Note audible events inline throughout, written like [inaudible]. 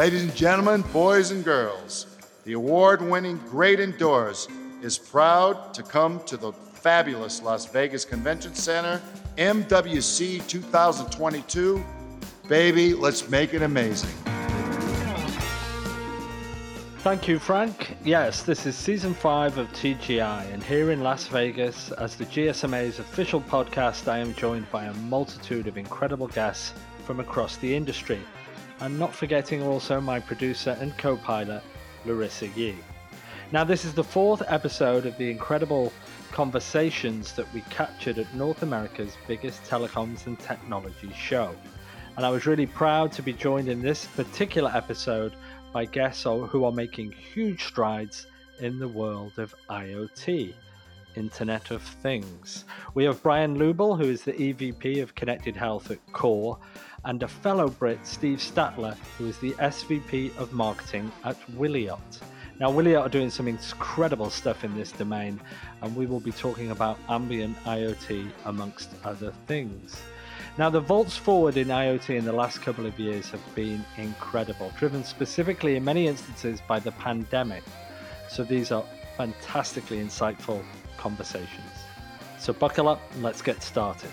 Ladies and gentlemen, boys and girls, the award winning Great Indoors is proud to come to the fabulous Las Vegas Convention Center, MWC 2022. Baby, let's make it amazing. Thank you, Frank. Yes, this is season five of TGI, and here in Las Vegas, as the GSMA's official podcast, I am joined by a multitude of incredible guests from across the industry. And not forgetting also my producer and co pilot, Larissa Yee. Now, this is the fourth episode of the incredible conversations that we captured at North America's biggest telecoms and technology show. And I was really proud to be joined in this particular episode by guests who are making huge strides in the world of IoT, Internet of Things. We have Bryan Lubel, who is the EVP of Connected Health at KORE, and a fellow Brit, Steve Statler, who is the SVP of Marketing at Wiliot. Now, Wiliot are doing some incredible stuff in this domain, and we will be talking about ambient IoT amongst other things. Now, the vaults forward in IoT in the last couple of years have been incredible, driven specifically in many instances by the pandemic. So, these are fantastically insightful conversations. So, buckle up and let's get started.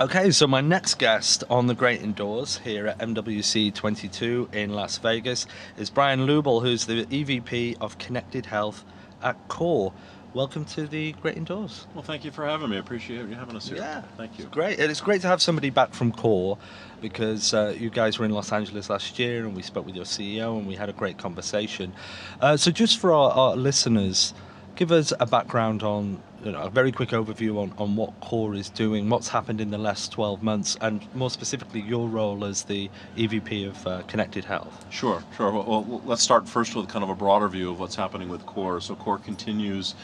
Okay, so my next guest on the Great Indoors here at MWC 22 in Las Vegas is Bryan Lubel, who's the EVP of Connected Health at KORE. Welcome to the Great Indoors. Well, thank you for having me. I appreciate you having us here. Yeah, thank you. It's great. It's great to have somebody back from KORE because uh, you guys were in Los Angeles last year and we spoke with your CEO and we had a great conversation. Uh, so, just for our, our listeners, give us a background on you know, a very quick overview on, on what KORE is doing, what's happened in the last 12 months, and more specifically your role as the EVP of uh, Connected Health. Sure, sure. Well, let's start first with kind of a broader view of what's happening with KORE. So KORE continues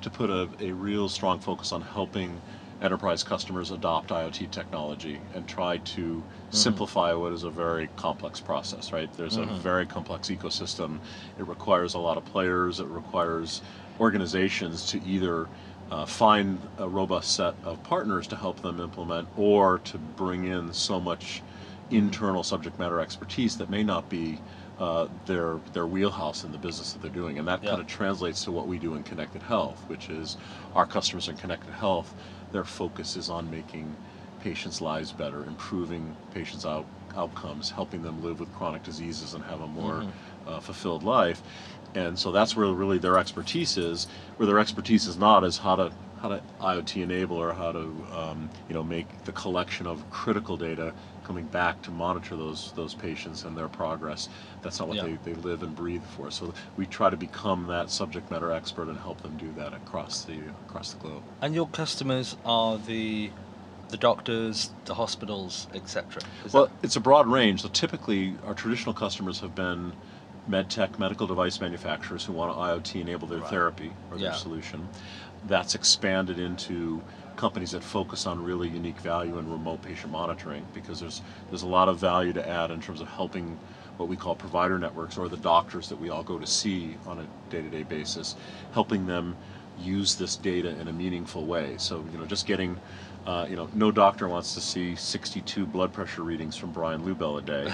to put a, a real strong focus on helping enterprise customers adopt IoT technology and try to mm-hmm. simplify what is a very complex process, right? There's mm-hmm. a very complex ecosystem. It requires a lot of players. It requires organizations to either uh, find a robust set of partners to help them implement or to bring in so much internal subject matter expertise that may not be uh, their their wheelhouse in the business that they're doing, and that yeah. kind of translates to what we do in connected health, which is our customers in connected health. Their focus is on making patients' lives better, improving patients' out, outcomes, helping them live with chronic diseases and have a more mm-hmm. uh, fulfilled life and so that's where really their expertise is. Where their expertise is not is how to how to IoT enable or how to um, you know make the collection of critical data coming back to monitor those those patients and their progress. That's not what yeah. they, they live and breathe for. So we try to become that subject matter expert and help them do that across the across the globe. And your customers are the the doctors, the hospitals, etc. Well, that... it's a broad range. So typically, our traditional customers have been medtech, medical device manufacturers who want to IoT enable their right. therapy or their yeah. solution. That's expanded into companies that focus on really unique value in remote patient monitoring because there's there's a lot of value to add in terms of helping what we call provider networks or the doctors that we all go to see on a day-to-day basis, helping them use this data in a meaningful way. So you know, just getting uh, you know, no doctor wants to see 62 blood pressure readings from Bryan Lubel a day.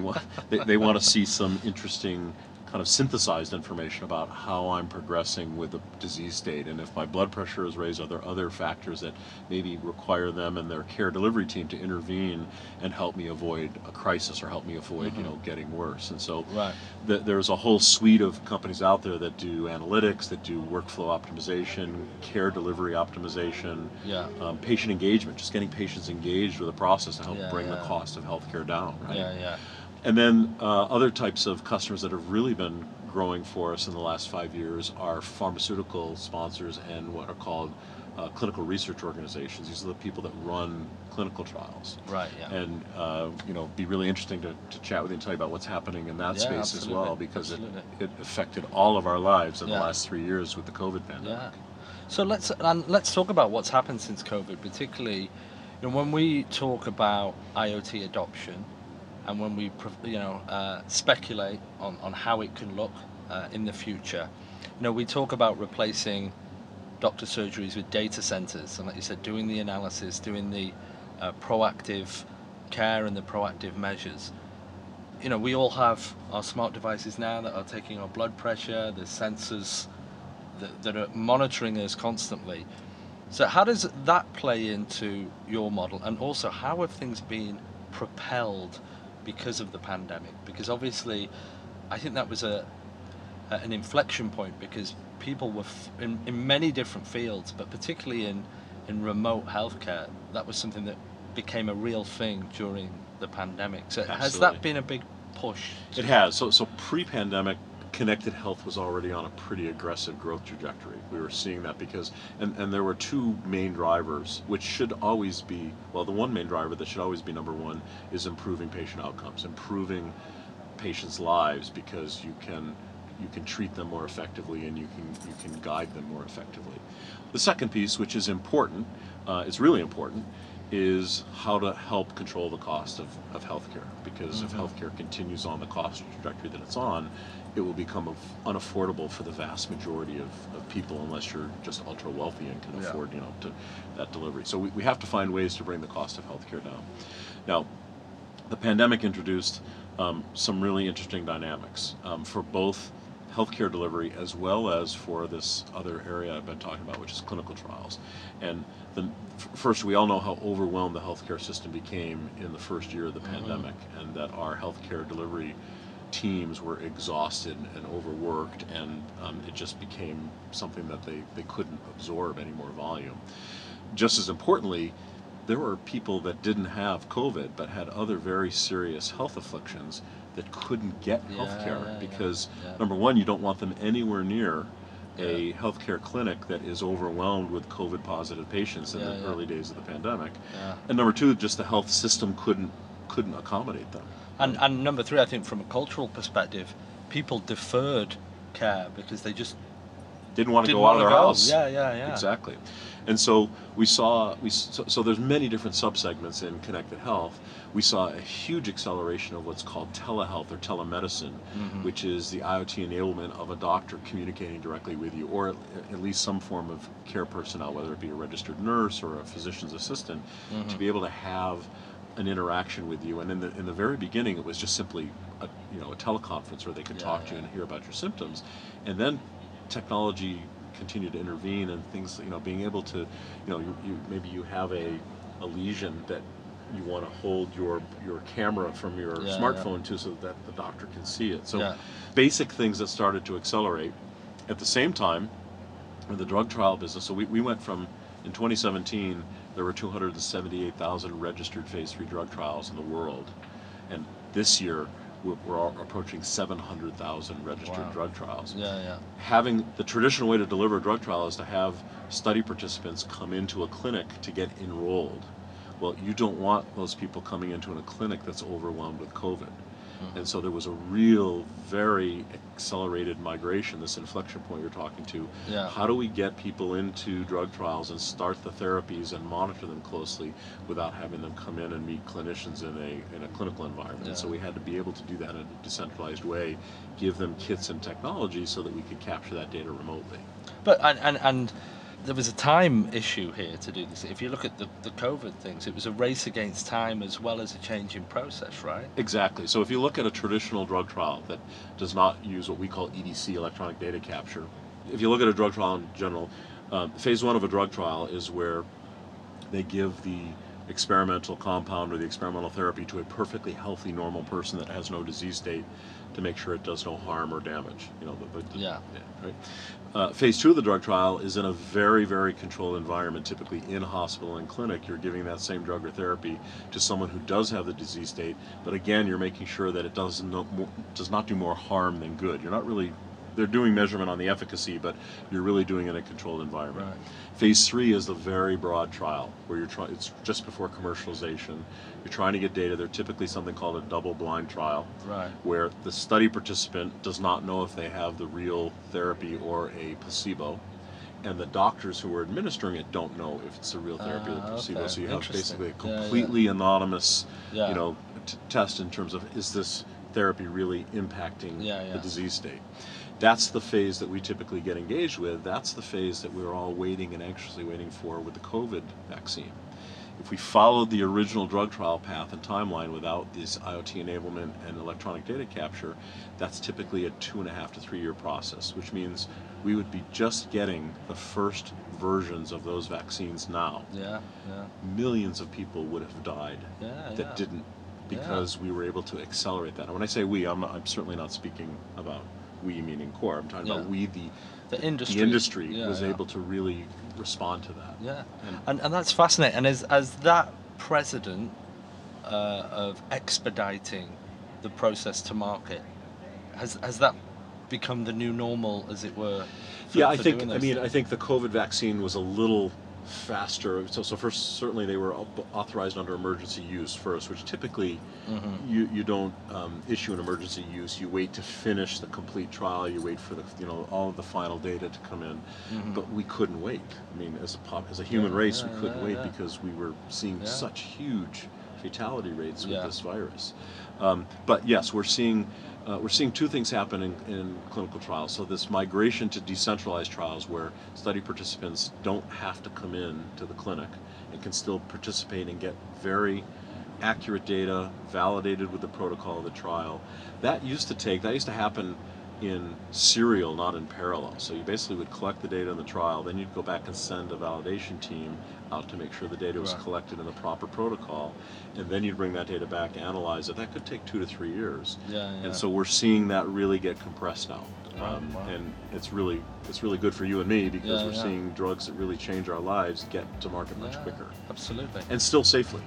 want, they, they want to see some interesting kind of synthesized information about how I'm progressing with the disease state. And if my blood pressure is raised, are there other factors that maybe require them and their care delivery team to intervene and help me avoid a crisis or help me avoid, mm-hmm. you know, getting worse? And so right. th- there's a whole suite of companies out there that do analytics, that do workflow optimization, care delivery optimization, yeah. um, patient engagement, just getting patients engaged with the process to help yeah, bring yeah. the cost of healthcare down. Right? Yeah, yeah. And then uh, other types of customers that have really been growing for us in the last five years are pharmaceutical sponsors and what are called uh, clinical research organizations. These are the people that run clinical trials. Right. Yeah. And uh, you know, be really interesting to, to chat with you and tell you about what's happening in that yeah, space absolutely. as well, because it, it affected all of our lives in yeah. the last three years with the COVID pandemic. Yeah. So let's and let's talk about what's happened since COVID, particularly you know, when we talk about IoT adoption and when we you know uh, speculate on, on how it can look uh, in the future, you know we talk about replacing doctor surgeries with data centers, and like you said, doing the analysis, doing the uh, proactive care and the proactive measures. You know, we all have our smart devices now that are taking our blood pressure, the sensors that, that are monitoring us constantly. So, how does that play into your model? And also, how have things been propelled because of the pandemic? Because obviously, I think that was a, an inflection point because people were f- in, in many different fields, but particularly in, in remote healthcare, that was something that became a real thing during the pandemic. So Absolutely. has that been a big push? It has. So, so pre-pandemic, connected health was already on a pretty aggressive growth trajectory. We were seeing that because, and, and there were two main drivers, which should always be, well, the one main driver that should always be number one is improving patient outcomes, improving patients' lives because you can you can treat them more effectively and you can you can guide them more effectively. The second piece, which is important, uh, it's really important, is how to help control the cost of, of healthcare. Because if healthcare continues on the cost trajectory that it's on, it will become unaffordable for the vast majority of, of people unless you're just ultra wealthy and can Yeah. afford you know to, that delivery. So we, we have to find ways to bring the cost of healthcare down. Now, the pandemic introduced um, some really interesting dynamics um, for both healthcare delivery as well as for this other area I've been talking about, which is clinical trials. And the, f- first, we all know how overwhelmed the healthcare system became in the first year of the pandemic, and that our healthcare delivery teams were exhausted and overworked, and um, it just became something that they, they couldn't absorb any more volume. Just as importantly, there were people that didn't have COVID but had other very serious health afflictions that couldn't get Yeah, health care yeah, because, yeah. number one, you don't want them anywhere near a healthcare clinic that is overwhelmed with COVID positive patients in the early days of the pandemic. And number two, just the health system couldn't couldn't accommodate them. And, and number three, I think from a cultural perspective, people deferred care because they just Didn't want to didn't go out of their house. Yeah, yeah, yeah. Exactly. And so we saw we so, so there's many different subsegments in connected health. We saw a huge acceleration of what's called telehealth or telemedicine, Mm-hmm. which is the IoT enablement of a doctor communicating directly with you, or at, least some form of care personnel, whether it be a registered nurse or a physician's assistant, Mm-hmm. to be able to have an interaction with you. And in the in the very beginning, it was just simply a you know a teleconference where they could Yeah, talk to you and hear about your symptoms, and then technology continued to intervene and things you know being able to you know you, you maybe you have a, a lesion that you want to hold your your camera from your Yeah, yeah. smartphone to so that the doctor can see it so Yeah. basic things that started to accelerate at the same time in the drug trial business so we, we went from in 2017 there were 278,000 registered phase 3 drug trials in the world and this year we're, we're all approaching 700,000 registered Wow. drug trials Yeah, yeah. having the traditional way to deliver a drug trial is to have study participants come into a clinic to get enrolled. Well, you don't want those people coming into a clinic that's overwhelmed with COVID. Mm-hmm. And so there was a real, very accelerated migration, this inflection point you're talking to. Yeah. How do we get people into drug trials and start the therapies and monitor them closely without having them come in and meet clinicians in a, in a clinical environment? And so we had to be able to do that in a decentralized way, give them kits and technology so that we could capture that data remotely. But and, and and there was a time issue here to do this. If you look at the, the COVID things, it was a race against time as well as a change in process, right? Exactly. So if you look at a traditional drug trial that does not use what we call EDC, electronic data capture, if you look at a drug trial in general, uh, phase one of a drug trial is where they give the experimental compound or the experimental therapy to a perfectly healthy, normal person that has no disease state to make sure it does no harm or damage. You know, the, the, Yeah. right. Uh, phase two of the drug trial is in a very, very controlled environment, typically in hospital and clinic. You're giving that same drug or therapy to someone who does have the disease state, but again, you're making sure that it does no does not do more harm than good. You're not really they're doing measurement on the efficacy, but you're really doing it in a controlled environment. Right. Phase three is the very broad trial where you're trying. It's just before commercialization. You're trying to get data. They're typically something called a double-blind trial, Right. where the study participant does not know if they have the real therapy or a placebo, and the doctors who are administering it don't know if it's the real therapy or the Ah, placebo. okay. So you have basically a Yeah, yeah. completely anonymous, Yeah. you know, t- test in terms of is this therapy really impacting Yeah, yeah. the disease state. That's the phase that we typically get engaged with. That's the phase that we're all waiting and anxiously waiting for with the COVID vaccine. If we followed the original drug trial path and timeline without this IoT enablement and electronic data capture, that's typically a two and a half to three year process, which means we would be just getting the first versions of those vaccines now. Yeah, yeah, Millions of people would have died yeah. that yeah. didn't because we were able to accelerate that. And when I say we, I'm, I'm certainly not speaking about we meaning KORE. I'm talking Yeah. about we, the, The industry. the industry, Yeah, was yeah. able to really respond to that. Yeah, And- and, and that's fascinating. And as, as that precedent uh, of expediting the process to market, has, has that become the new normal, as it were? for- yeah, I think. I mean, I think the COVID vaccine was a little faster. So, so first, certainly they were authorized under emergency use first, which typically Mm-hmm. you you don't um, issue an emergency use. You wait to finish the complete trial. You wait for the you know all of the final data to come in. But we couldn't wait. I mean, as a pop, as a human Mm-hmm. Yeah, race, yeah, we couldn't yeah, wait because we were seeing such huge fatality rates with this virus. Um, but yes, we're seeing uh, we're seeing two things happen in, in clinical trials. So this migration to decentralized trials, where study participants don't have to come in to the clinic and can still participate and get very accurate data validated with the protocol of the trial. That used to take that used to happen in serial, not in parallel. So you basically would collect the data in the trial, then you'd go back and send a validation team out to make sure the data was Right. collected in the proper protocol, and then you'd bring that data back, analyze it. That could take two to three years. Yeah, yeah. And so we're seeing that really get compressed now. Um, wow. And it's really it's really good for you and me because Yeah, we're yeah. seeing drugs that really change our lives get to market much Yeah, quicker Absolutely. and still safely.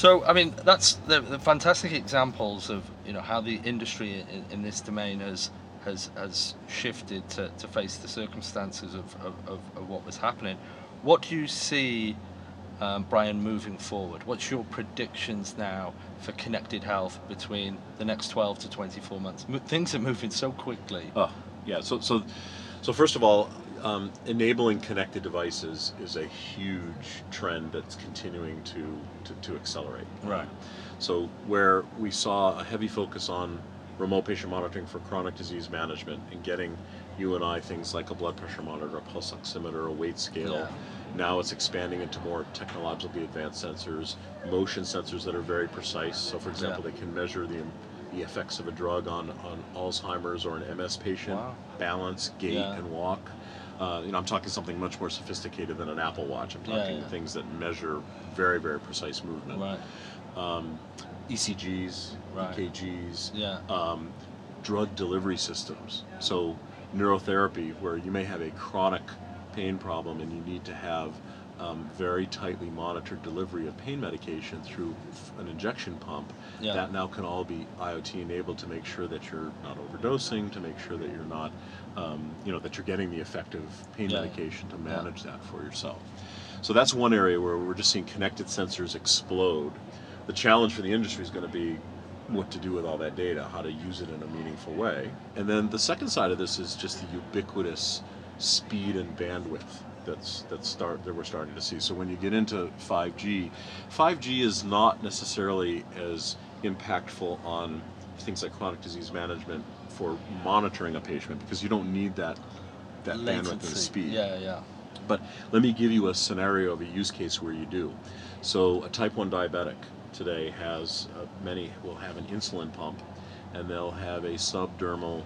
So, I mean, that's the, the fantastic examples of you know how the industry in, in this domain has has has shifted to, to face the circumstances of, of, of, of what was happening. What do you see, um, Bryan, moving forward? What's your predictions now for connected health between the next 12 to 24 months? Mo- things are moving so quickly. Oh, yeah. So, so, so first of all, um, enabling connected devices is a huge trend that's continuing to, to, to accelerate. Right. So, where we saw a heavy focus on remote patient monitoring for chronic disease management and getting you and I things like a blood pressure monitor, a pulse oximeter, a weight scale. Yeah. Now it's expanding into more technologically advanced sensors, motion sensors that are very precise. So, for example, Yeah. they can measure the the effects of a drug on, on Alzheimer's or an MS patient, Wow. balance, gait, Yeah. and walk. Uh, you know, I'm talking something much more sophisticated than an Apple Watch. I'm talking yeah. things that measure very, very precise movement. Right. Um, ECGs, Right. EKGs, Yeah. um, drug delivery systems. So neurotherapy, where you may have a chronic pain problem and you need to have um, very tightly monitored delivery of pain medication through f- an injection pump. Yeah. That now can all be IoT enabled to make sure that you're not overdosing, to make sure that you're not, um, you know, that you're getting the effective pain Yeah. medication to Yeah. manage that for yourself. So that's one area where we're just seeing connected sensors explode. The challenge for the industry is going to be what to do with all that data, how to use it in a meaningful way. And then the second side of this is just the ubiquitous speed and bandwidth that's that start that we're starting to see. So when you get into 5G, 5G is not necessarily as impactful on things like chronic disease management for monitoring a patient because you don't need that that bandwidth and speed. Yeah, yeah. But let me give you a scenario of a use case where you do. So a type 1 diabetic today has uh, many will have an insulin pump and they'll have a subdermal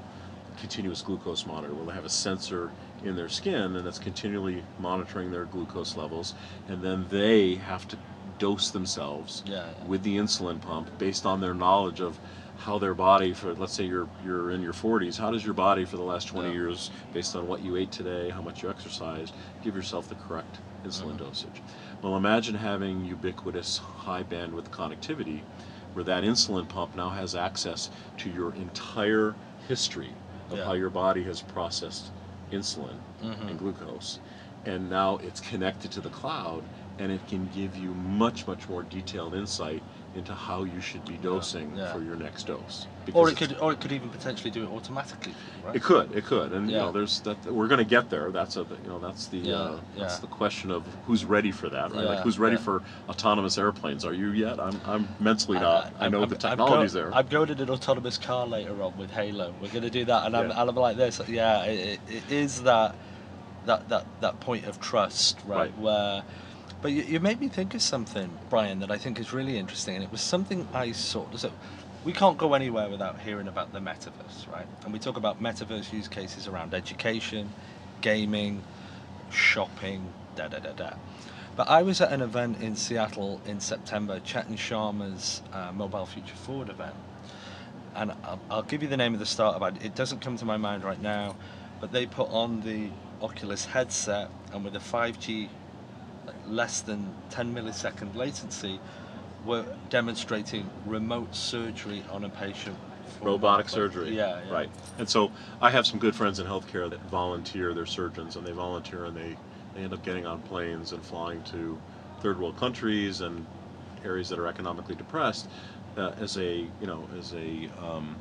continuous glucose monitor where they have a sensor in their skin and that's continually monitoring their glucose levels and then they have to dose themselves Yeah, yeah. with the insulin pump based on their knowledge of how their body for let's say you're you're in your 40s how does your body for the last 20 Yeah. years based on what you ate today how much you exercised give yourself the correct insulin Mm-hmm. dosage well imagine having ubiquitous high bandwidth connectivity where that insulin pump now has access to your entire history of Yeah. how your body has processed insulin Mhm. and glucose and now it's connected to the cloud and it can give you much much more detailed insight into how you should be dosing yeah. for your next dose. Or it could, or it could even potentially do it automatically. Right? It could, it could, and you know, there's that. We're going to get there. That's a, you know, that's the, Yeah, uh, that's yeah. the question of who's ready for that, right? like who's ready yeah. for autonomous airplanes? Are you yet? I'm, I'm mentally not. I, know I'm- the I'm technology's go- there. I'm going in an autonomous car later on with Halo. We're going to do that, and I'm, Yeah. and I'm like this. Yeah, it, it, it is that, that that that point of trust, right? Right. Where, but you, you made me think of something, Bryan, that I think is really interesting, and it was something I saw. So, we can't go anywhere without hearing about the metaverse, right? And we talk about metaverse use cases around education, gaming, shopping, da da da da. But I was at an event in Seattle in September, Chetan Sharma's uh, Mobile Future Forward event. And I'll, I'll give you the name of the startup. It doesn't come to my mind right now, but they put on the Oculus headset and with a 5G, like less than 10 millisecond latency, were demonstrating remote surgery on a patient. robotic surgery. Yeah, yeah. Right. And so I have some good friends in healthcare that volunteer. They're surgeons, and they volunteer, and they they end up getting on planes and flying to third world countries and areas that are economically depressed uh, as a you know as a um,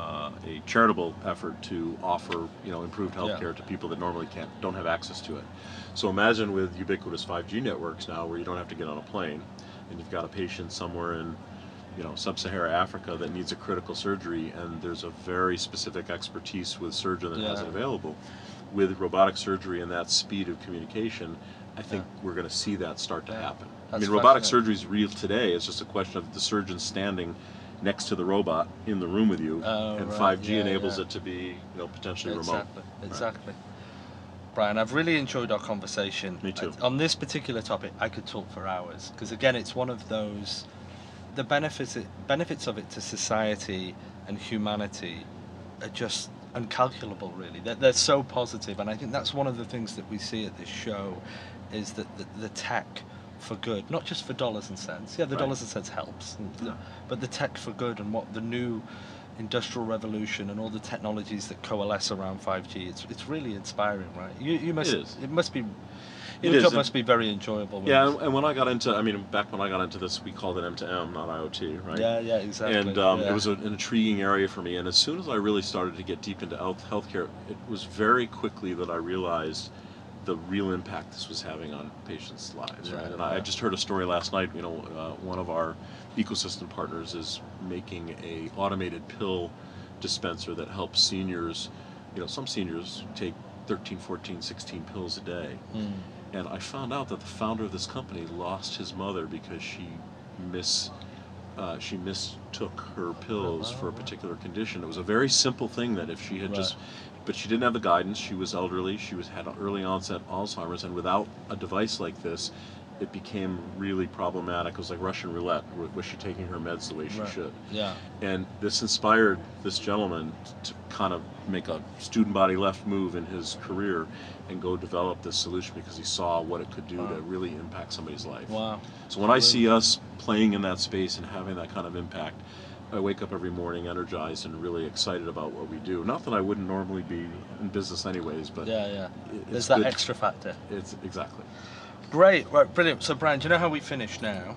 uh, a charitable effort to offer you know improved Yeah. healthcare to people that normally can't don't have access to it. So imagine with ubiquitous 5G networks now, where you don't have to get on a plane, and you've got a patient somewhere in you know sub-Sahara Africa that needs a critical surgery, and there's a very specific expertise with surgeon that has it available. With robotic surgery and that speed of communication, I think Yeah. we're going to see that start to Yeah. happen. I mean, robotic surgery is real today. It's just a question of the surgeon standing next to the robot in the room with you, Oh, and right. 5G Yeah, enables yeah. it to be you know potentially remote. Exactly. Exactly. Bryan, I've really enjoyed our conversation. Me too. I- on this particular topic, I could talk for hours because again, it's one of those the benefits benefits of it to society and humanity are just incalculable. Really, they're, they're so positive, and I think that's one of the things that we see at this show is that the, the tech for good, not just for dollars and cents. Yeah, the Right. dollars and cents helps, and- Yeah. but the tech for good and what the new industrial revolution and all the technologies that coalesce around 5G. It's it's really inspiring, right? You you must It is. it must be It your job must be very enjoyable. Yeah, and, and when I got into, I mean, back when I got into this, we called it M2M, not IoT, right? yeah, yeah, exactly. And um, yeah. it was an intriguing area for me. And as soon as I really started to get deep into health healthcare, it was very quickly that I realized the real impact this was having on patients' lives. Right. And I, I just heard a story last night. You know, uh, one of our ecosystem partners is making a automated pill dispenser that helps seniors. You know, some seniors take 13, 14, 16 pills a day. Mm. And I found out that the founder of this company lost his mother because she miss uh, she mistook her pills for a particular condition. It was a very simple thing that if she had just, but she didn't have the guidance. She was elderly. She was had early onset Alzheimer's, and without a device like this, it became really problematic. It was like Russian roulette. Was she taking her meds the way she Right. should? Yeah. And this inspired this gentleman to kind of make a student body left move in his career and go develop this solution because he saw what it could do Wow. to really impact somebody's life. Wow. So when I see us playing in that space and having that kind of impact, I wake up every morning energized and really excited about what we do. Not that I wouldn't normally be in business anyways, but Yeah, yeah. it- There's it's that good. extra factor. It's exactly. Great, right, brilliant. So, Bryan, do you know how we finish now?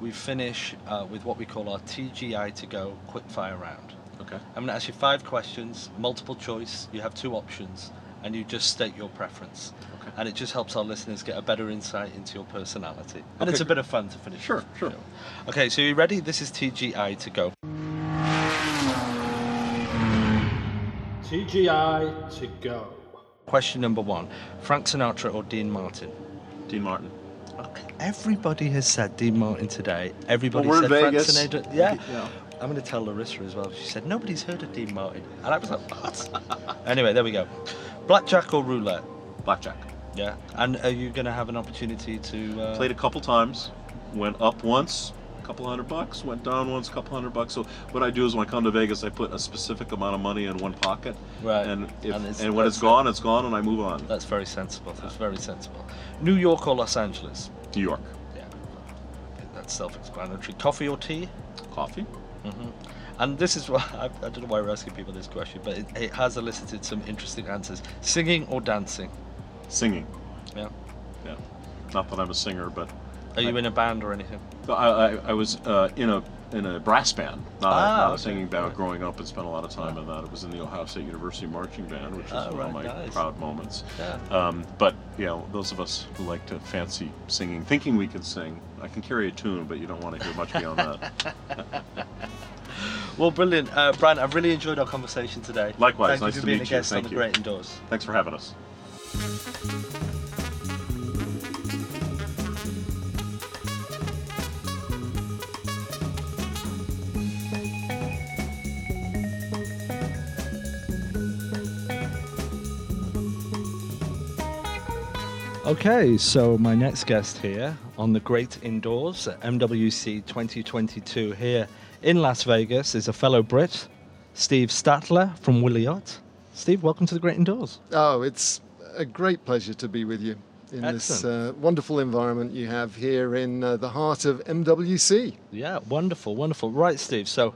We finish uh, with what we call our TGI to go quick fire round. Okay. I'm going to ask you five questions, multiple choice. You have two options, and you just state your preference. Okay. And it just helps our listeners get a better insight into your personality. And Okay, it's a bit of fun to finish. Sure, sure. show. Okay, so you ready? This is TGI to go. TGI to go. Question number one Frank Sinatra or Dean Martin? Dean Martin. Okay. Everybody has said Dean Martin today. Everybody Well, said in Vegas. Frank Sinatra. Yeah. Yeah. I'm going to tell Larissa as well. She said nobody's heard of Dean Martin, and I was like, what? [laughs] anyway, there we go. Blackjack or roulette? Blackjack. Yeah. And are you going to have an opportunity to? Uh, Played a couple times. Went up once, a couple hundred bucks. Went down once, a couple hundred bucks. So what I do is when I come to Vegas, I put a specific amount of money in one pocket. Right. And if, And and, when it's gone, it's gone, and I move on. That's very sensible. That's very sensible. New York or Los Angeles? New York. Yeah. That's self-explanatory. Coffee or tea? Coffee. And this is why [laughs] I, I don't know why we're asking people this question, but it, it has elicited some interesting answers. Singing or dancing? Singing. Yeah. Yeah. Not that I'm a singer, but Are you in a band or anything? I, I, I was uh, in a in a brass band, not, Ah, a, not okay. a singing band. Growing up, and spent a lot of time in that. It was in the Ohio State University marching band, which is Oh, one of my nice. proud moments. Yeah. Um, but you know, those of us who like to fancy singing, thinking we can sing, I can carry a tune, but you don't want to hear much beyond that. [laughs] Well, brilliant, uh, Bryan. I've really enjoyed our conversation today. Likewise, Thank nice you for to being meet a you. guest Thank on the. Great Indoors. Thanks for having us. Okay, so my next guest here on the Great Indoors at MWC 2022 here in Las Vegas is a fellow Brit, Steve Statler from Wiliot. Steve, welcome to the Great Indoors. Oh, it's a great pleasure to be with you in this uh, wonderful environment you have here in uh, the heart of MWC. Yeah, wonderful, wonderful. Right, Steve, so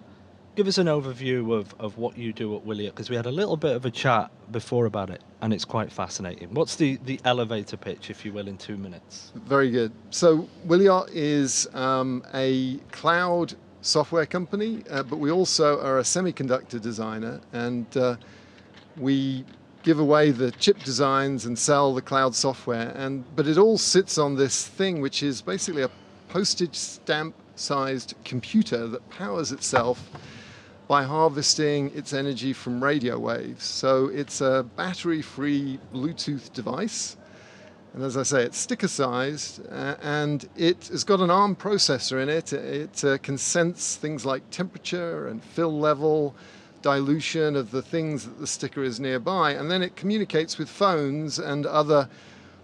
give us an overview of, of what you do at Wiliot because we had a little bit of a chat before about it and it's quite fascinating. What's the, the elevator pitch, if you will, in two minutes? Very good. So, Wiliot is um, a cloud software company, uh, but we also are a semiconductor designer, and uh, we give away the chip designs and sell the cloud software. And but it all sits on this thing, which is basically a postage stamp-sized computer that powers itself by harvesting its energy from radio waves. So it's a battery-free Bluetooth device. And as I say, it's sticker sized uh, and it has got an ARM processor in it. It uh, can sense things like temperature and fill level, dilution of the things that the sticker is nearby, and then it communicates with phones and other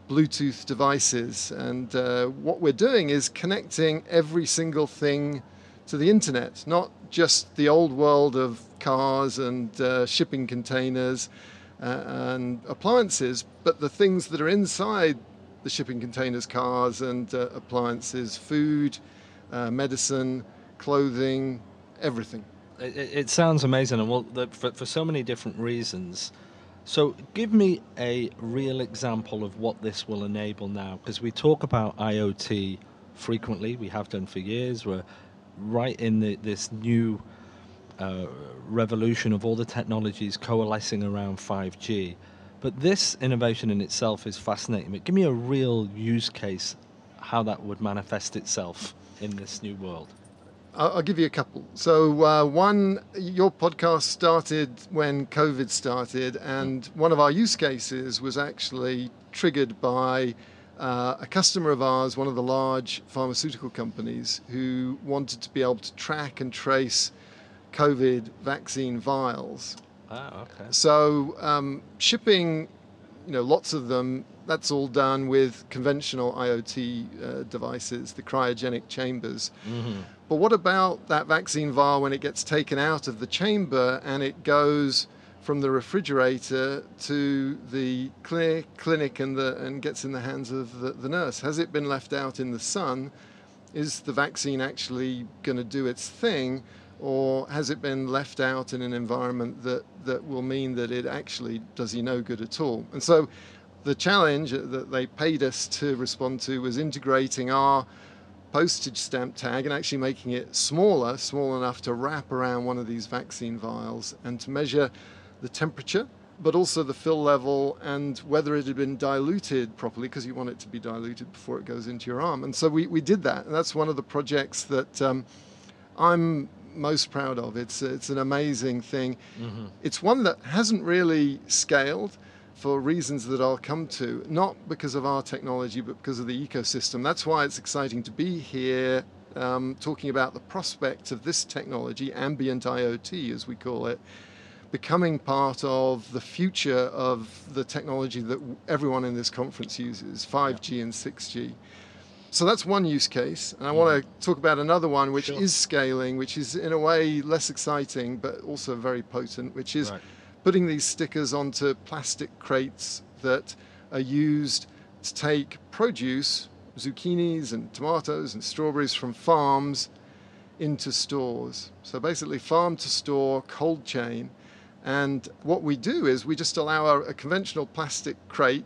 Bluetooth devices. And uh, what we're doing is connecting every single thing to the internet, not just the old world of cars and uh, shipping containers uh, and appliances, but the things that are inside the shipping containers, cars and uh, appliances, food, uh, medicine, clothing, everything. It, it sounds amazing, and well, the, for, for so many different reasons. So, give me a real example of what this will enable now, because we talk about IoT frequently. We have done for years. We're right in the, this new uh, revolution of all the technologies coalescing around 5G. But this innovation in itself is fascinating. But give me a real use case how that would manifest itself in this new world. I'll, give you a couple. So, uh, one, your podcast started when COVID started, and one of our use cases was actually triggered by uh, a customer of ours, one of the large pharmaceutical companies, who wanted to be able to track and trace COVID vaccine vials Ah, okay. so um, shipping, you know, lots of them. That's all done with conventional IoT uh, devices, the cryogenic chambers. Mm-hmm. But what about that vaccine vial when it gets taken out of the chamber and it goes from the refrigerator to the clinic, clinic and, the, and gets in the hands of the, the nurse? Has it been left out in the sun? Is the vaccine actually going to do its thing? Or has it been left out in an environment that, that will mean that it actually does you no good at all? And so the challenge that they paid us to respond to was integrating our postage stamp tag and actually making it smaller, small enough to wrap around one of these vaccine vials and to measure the temperature, but also the fill level and whether it had been diluted properly, because you want it to be diluted before it goes into your arm. And so we, we did that. And that's one of the projects that um, I'm most proud of. It's, it's an amazing thing. It's one that hasn't really scaled for reasons that I'll come to, not because of our technology, but because of the ecosystem. That's why it's exciting to be here um, talking about the prospect of this technology, ambient IoT as we call it, becoming part of the future of the technology that everyone in this conference uses 5G and 6G. So that's one use case. And I want to mm. talk about another one which Sure. is scaling, which is in a way less exciting, but also very potent, which is Right. putting these stickers onto plastic crates that are used to take produce, zucchinis and tomatoes and strawberries from farms into stores. So basically, farm to store, cold chain. And what we do is we just allow a, a conventional plastic crate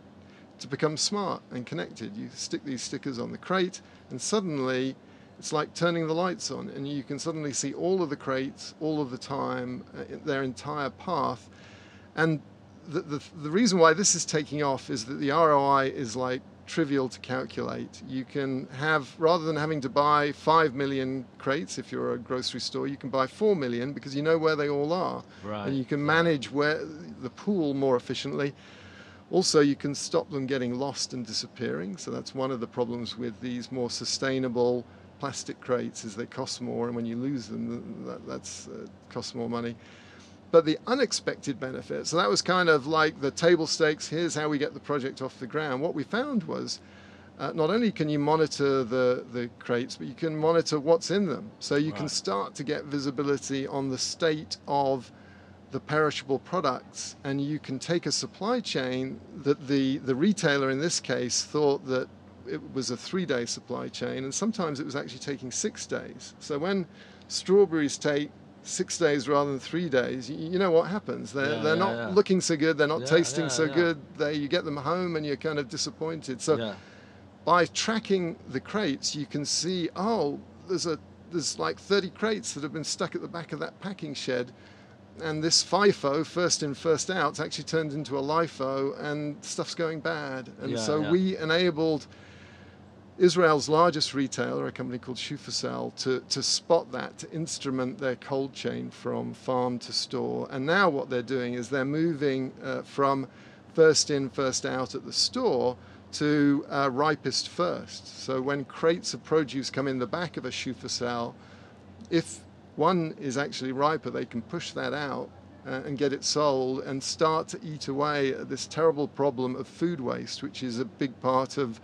to become smart and connected. You stick these stickers on the crate, and suddenly it's like turning the lights on, and you can suddenly see all of the crates all of the time, uh, their entire path. And the, the, the reason why this is taking off is that the ROI is like trivial to calculate. You can have, rather than having to buy 5 million crates if you're a grocery store, you can buy 4 million because you know where they all are. Right. And you can manage where the pool more efficiently. Also, you can stop them getting lost and disappearing. So that's one of the problems with these more sustainable plastic crates is they cost more, and when you lose them, that that's, uh, costs more money. But the unexpected benefit, so that was kind of like the table stakes, here's how we get the project off the ground. What we found was uh, not only can you monitor the, the crates, but you can monitor what's in them. So you can start to get visibility on the state of the perishable products and you can take a supply chain that the, the retailer in this case thought that it was a three day supply chain and sometimes it was actually taking six days. So when strawberries take six days rather than three days, you, you know what happens. They're, Yeah, they're yeah, not yeah. looking so good, they're not tasting so good. They, you get them home and you're kind of disappointed. So by tracking the crates, you can see, oh, there's a there's like 30 crates that have been stuck at the back of that packing shed, and this FIFO, first in, first out, actually turned into a LIFO, and stuff's going bad. And Yeah, so yeah. we enabled Israel's largest retailer, a company called Shufersal, to, to spot that, to instrument their cold chain from farm to store. And now what they're doing is they're moving uh, from first in, first out at the store to uh, ripest first. So when crates of produce come in the back of a Shufersal, if one is actually riper, they can push that out uh, and get it sold and start to eat away at this terrible problem of food waste, which is a big part of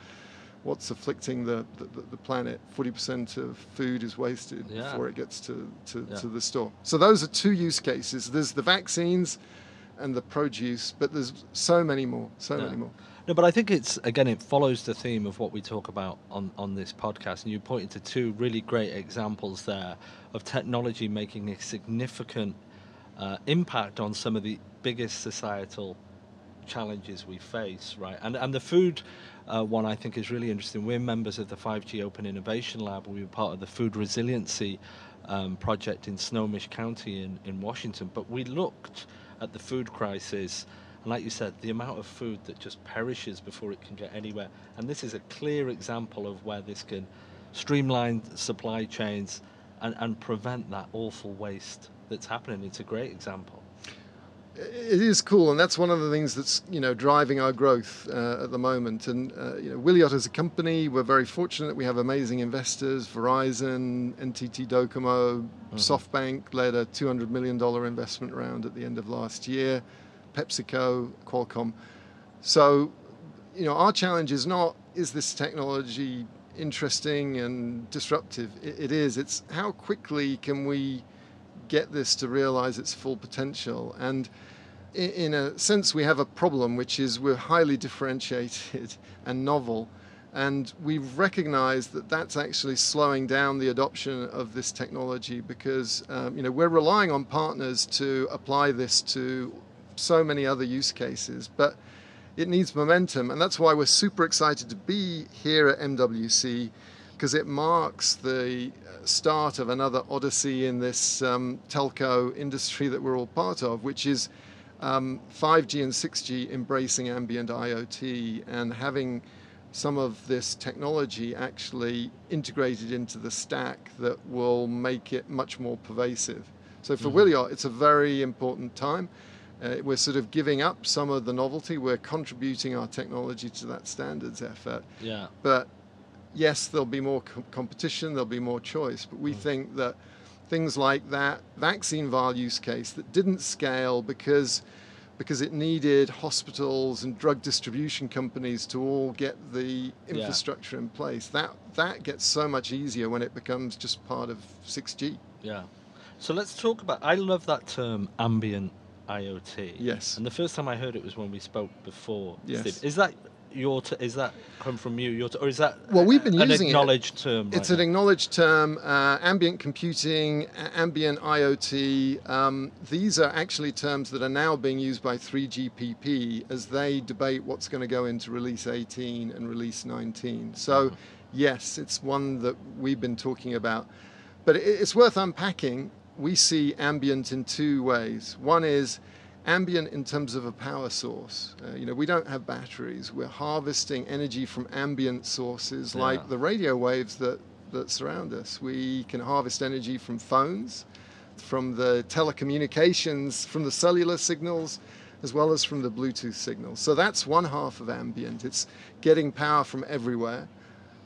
what's afflicting the, the, the planet. 40% of food is wasted Yeah. before it gets to, to, Yeah. to the store. So those are two use cases. There's the vaccines and the produce, but there's so many more, so Yeah. many more. No, but I think it's again it follows the theme of what we talk about on on this podcast, and you pointed to two really great examples there of technology making a significant uh, impact on some of the biggest societal challenges we face, right? And and the food uh, one I think is really interesting. We're members of the 5G Open Innovation Lab. We were part of the food resiliency um, project in Snohomish County in, in Washington. But we looked at the food crisis, and like you said, the amount of food that just perishes before it can get anywhere. And this is a clear example of where this can streamline supply chains and, and prevent that awful waste that's happening. It's a great example. It is cool, and that's one of the things that's you know driving our growth uh, at the moment. And uh, you know, Wiliot as a company, we're very fortunate. We have amazing investors: Verizon, NTT Docomo, SoftBank led a 200 million dollar investment round at the end of last year, PepsiCo, Qualcomm. So, you know, our challenge is not is this technology interesting and disruptive? It, is. It's how quickly can we get this to realize its full potential. And in a sense, we have a problem, which is we're highly differentiated [laughs] and novel. And we've recognized that that's actually slowing down the adoption of this technology because um, you know we're relying on partners to apply this to so many other use cases, but it needs momentum, and that's why we're super excited to be here at MWC because it marks the uh, start of another odyssey in this um, telco industry that we're all part of, which is um, 5G and 6G embracing ambient IoT and having some of this technology actually integrated into the stack that will make it much more pervasive. So for Wiliot, it's a very important time. Uh, we're sort of giving up some of the novelty. We're contributing our technology to that standards effort. Yeah. But yes, there'll be more co- competition, there'll be more choice. But we think that things like that vaccine vial use case that didn't scale because because it needed hospitals and drug distribution companies to all get the Yeah. infrastructure in place. That that gets so much easier when it becomes just part of 6G. Yeah. So let's talk about. I love that term, ambient IoT. Yes. And the first time I heard it was when we spoke before. Yes. Steve. Is that your t- is that come from you? Your t- or is that Well, we've been an using it. acknowledged term? It's right an acknowledged term, uh, ambient computing, a- ambient IoT. Um, these are actually terms that are now being used by 3GPP as they debate what's going to go into release 18 and release 19. So, yes, it's one that we've been talking about. But it- it's worth unpacking. We see ambient in two ways. One is ambient in terms of a power source. Uh, you know, we don't have batteries. We're harvesting energy from ambient sources Yeah. like the radio waves that, that surround us. We can harvest energy from phones, from the telecommunications, from the cellular signals, as well as from the Bluetooth signals. So that's one half of ambient. It's getting power from everywhere.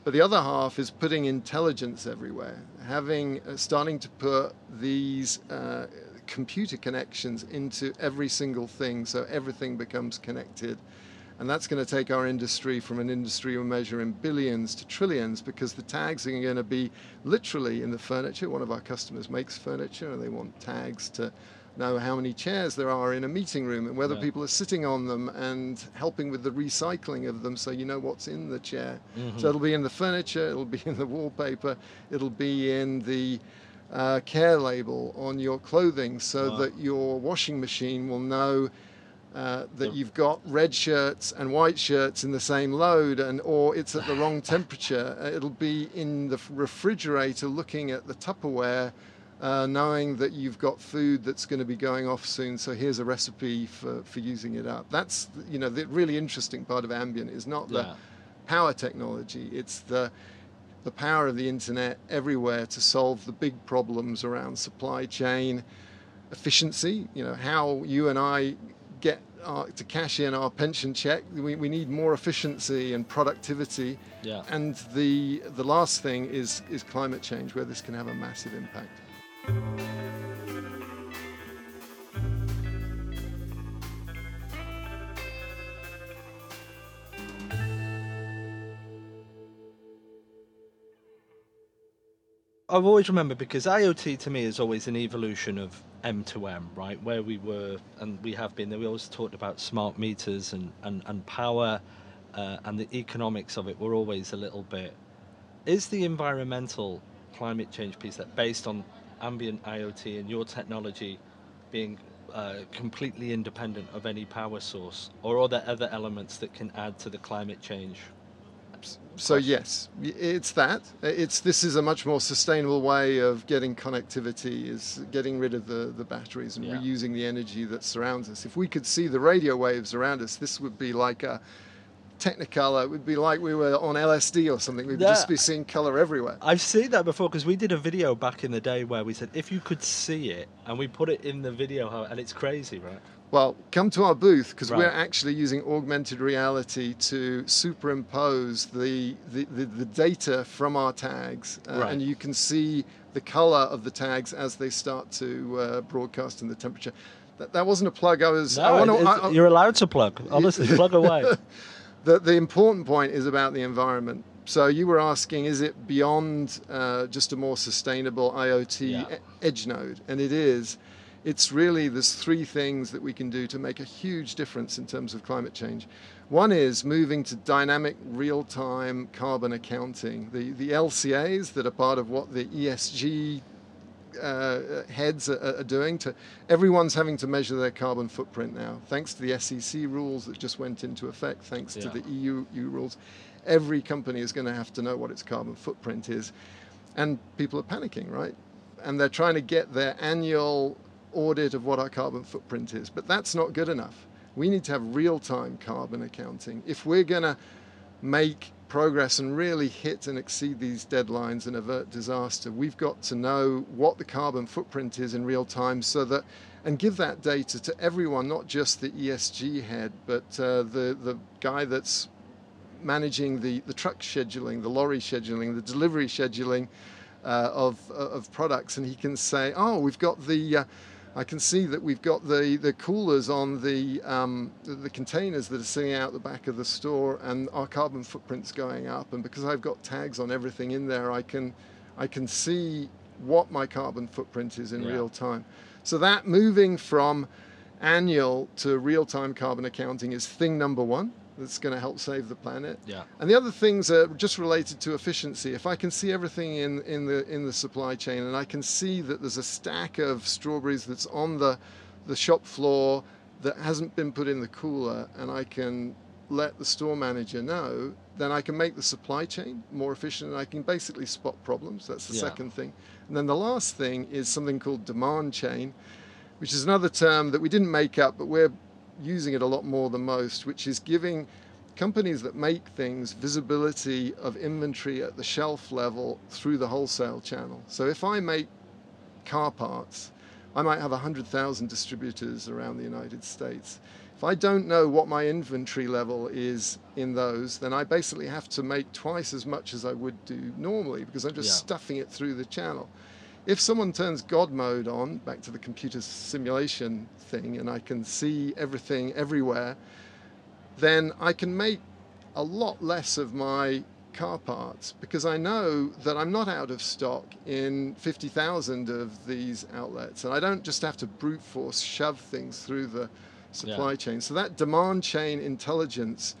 But the other half is putting intelligence everywhere, having uh, starting to put these uh, computer connections into every single thing, so everything becomes connected. And that's going to take our industry from an industry we measure in billions to trillions because the tags are going to be literally in the furniture. One of our customers makes furniture and they want tags to know how many chairs there are in a meeting room and whether Yeah. people are sitting on them and helping with the recycling of them so you know what's in the chair. So it'll be in the furniture, it'll be [laughs] in the wallpaper, it'll be in the uh, care label on your clothing so Wow. that your washing machine will know uh, that you've got red shirts and white shirts in the same load and or it's at the wrong [laughs] temperature Uh, it'll be in the refrigerator looking at the tupperware uh, knowing that you've got food that's going to be going off soon so here's a recipe for, for using it up that's you know the really interesting part of ambient is not the Yeah. power technology it's the the power of the internet everywhere to solve the big problems around supply chain efficiency you know how you and i get our, to cash in our pension check we, we need more efficiency and productivity Yeah. and the the last thing is is climate change where this can have a massive impact I've always remembered because IoT to me is always an evolution of M to M, right? Where we were, and we have been. We always talked about smart meters and and and power, uh, and the economics of it were always a little bit. Is the environmental climate change piece that based on ambient IoT and your technology being uh, completely independent of any power source, or are there other elements that can add to the climate change? so yes it's that it's this is a much more sustainable way of getting connectivity is getting rid of the, the batteries and Yeah. reusing the energy that surrounds us if we could see the radio waves around us this would be like a technicolor it would be like we were on lsd or something we'd just be seeing color everywhere I've seen that before because we did a video back in the day where we said if you could see it, and we put it in the video, and it's crazy, right? Well, come to our booth because we're actually using augmented reality to superimpose the, the, the, the data from our tags. Uh, Right. And you can see the color of the tags as they start to uh, broadcast in the temperature. That, that wasn't a plug. I was. I No, wanna- I- I- you're allowed to plug. Honestly, [laughs] plug away. The, the important point is about the environment. So you were asking, is it beyond uh, just a more sustainable IoT Yeah. edge node? And it is. It's really there's three things that we can do to make a huge difference in terms of climate change. One is moving to dynamic real-time carbon accounting. The the LCAs that are part of what the ESG uh, heads are, are doing to everyone's having to measure their carbon footprint now thanks to the SEC rules that just went into effect thanks to the EU, EU rules. Every company is going to have to know what its carbon footprint is and people are panicking right? And they're trying to get their annual audit of what our carbon footprint is but that's not good enough. We need to have real-time carbon accounting. If we're going to make progress and really hit and exceed these deadlines and avert disaster, we've got to know what the carbon footprint is in real time so that and give that data to everyone, not just the ESG head, but uh, the, the guy that's managing the, the truck scheduling, the lorry scheduling, the delivery scheduling uh, of, of products. And he can say, oh, we've got the, uh, I can see that we've got the, the coolers on the, um, the, the containers that are sitting out the back of the store and our carbon footprint's going up. And because I've got tags on everything in there, I can, I can see what my carbon footprint is in Yeah. real time. So that moving from annual to real-time carbon accounting is thing number one. That's going to help save the planet. Yeah. And the other things are just related to efficiency. If I can see everything in, in the in the supply chain and I can see that there's a stack of strawberries that's on the the shop floor that hasn't been put in the cooler and I can let the store manager know, then I can make the supply chain more efficient and I can basically spot problems. That's the Yeah. second thing. And then the last thing is something called demand chain, which is another term that we didn't make up, but we're using it a lot more than most, which is giving companies that make things visibility of inventory at the shelf level through the wholesale channel. So if I make car parts, I might have 100,000 distributors around the United States. If I don't know what my inventory level is in those, then I basically have to make twice as much as I would do normally because I'm just Yeah. stuffing it through the channel. If someone turns God mode on, back to the computer simulation thing, and I can see everything everywhere, then I can make a lot less of my car parts because I know that I'm not out of stock in 50,000 of these outlets. And I don't just have to brute force shove things through the supply chain. So that demand chain intelligence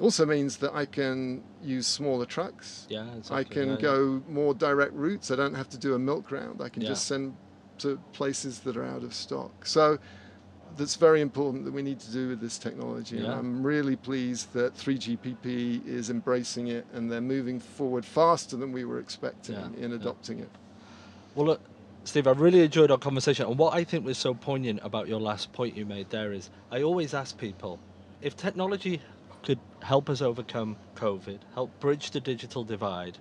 also means that I can use smaller trucks. Yeah, exactly. I can yeah, yeah. go more direct routes. I don't have to do a milk round. I can Yeah. just send to places that are out of stock. So that's very important that we need to do with this technology. And Yeah. I'm really pleased that 3GPP is embracing it and they're moving forward faster than we were expecting Yeah, in yeah. adopting it. Well, look, Steve, I really enjoyed our conversation. And what I think was so poignant about your last point you made there is I always ask people if technology could help us overcome COVID, help bridge the digital divide,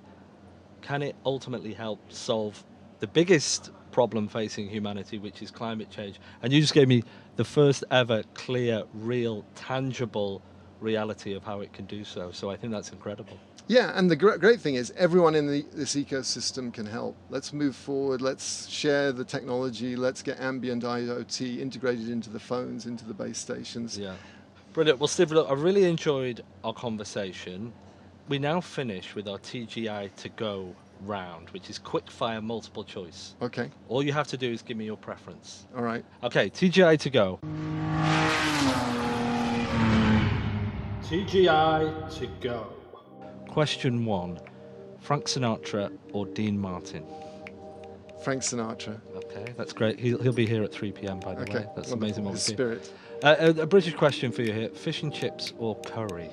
can it ultimately help solve the biggest problem facing humanity, which is climate change? And you just gave me the first ever clear, real, tangible reality of how it can do so. So I think that's incredible. Yeah, and the great thing is everyone in the, this ecosystem can help. Let's move forward. Let's share the technology. Let's get ambient IoT integrated into the phones, into the base stations. Yeah. Brilliant. Well, Steve, look, I really enjoyed our conversation. We now finish with our TGI to go round, which is quick fire multiple choice. Okay, All you have to do is give me your preference. all right. Okay, TGI to go. TGI to go. Question one Frank Sinatra or Dean Martin? Frank Sinatra. Okay, that's great. He'll, he'll be here at 3 pm, by the Okay, way. That's wonderful. amazing what His we do. spirit. Uh, a, a British question for you here fish and chips or curry?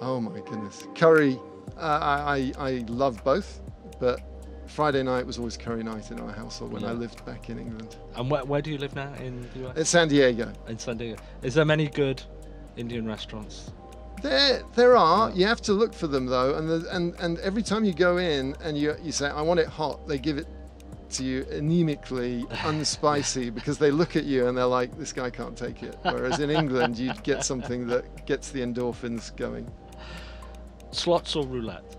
Oh my goodness. Curry, uh, I, I, I love both, but Friday night was always curry night in our household when I lived back in England. And where, where do you live now in the US? It's San Diego. in San Diego. Is there many good Indian restaurants? There, there are. You have to look for them though, and the, and and every time you go in and you you say I want it hot, they give it to you anemically, unspicy, because they look at you and they're like, this guy can't take it. Whereas in England, you'd get something that gets the endorphins going. Slots or roulette?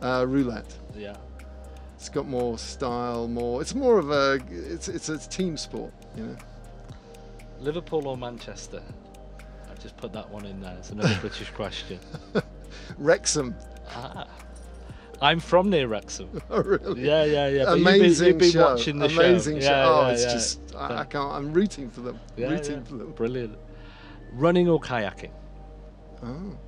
Uh, roulette. Yeah. It's got more style, more. It's more of a. It's it's a team sport, you know. Liverpool or Manchester? I've just put that one in there. It's another British question. [laughs] Wrexham. Ah. I'm from near Wrexham. [laughs] Oh really? Yeah, yeah, yeah. but you've been- Amazing you've been, show. watching the Amazing show. show. Yeah, oh, yeah, it's yeah. just I, I can't. I'm rooting for them. Yeah, rooting yeah. for them. Brilliant. Running or kayaking? Oh,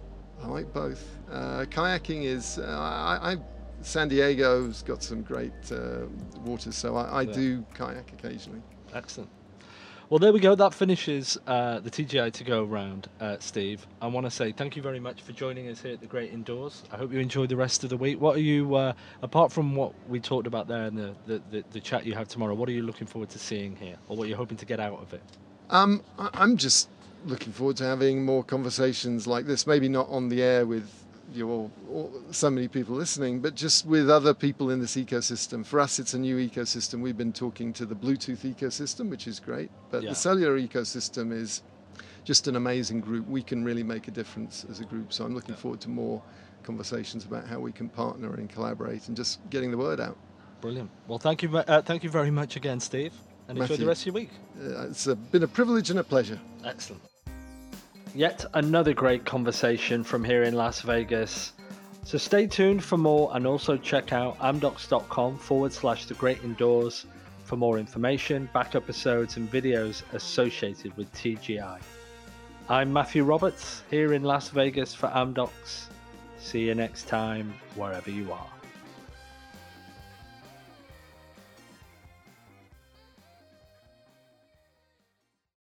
I like both. Uh, kayaking is. Uh, I, I San Diego's got some great uh, waters, so I, I do kayak occasionally. Excellent. Well, there we go. That finishes uh, the TGI to go round, uh, Steve. I want to say thank you very much for joining us here at the Great Indoors. I hope you enjoy the rest of the week. What are you, uh, apart from what we talked about there in the, the, the, the chat you have tomorrow, what are you looking forward to seeing here, or what you're hoping to get out of it? Um, I'm just looking forward to having more conversations like this. Maybe not on the air with your or so many people listening, but just with other people in this ecosystem. For us, it's a new ecosystem. We've been talking to the Bluetooth ecosystem, which is great, but Yeah. the cellular ecosystem is just an amazing group. We can really make a difference as a group. So I'm looking forward to more conversations about how we can partner and collaborate and just getting the word out. Brilliant. Well, thank you, uh, thank you very much again, Steve, and enjoy the rest of your week. Uh, it's a, been a privilege and a pleasure. Excellent. Yet another great conversation from here in Las Vegas. So stay tuned for more and also check out amdocs.com forward slash the great indoors for more information, back episodes, and videos associated with TGI. I'm Matthew Roberts here in Las Vegas for Amdocs. See you next time, wherever you are.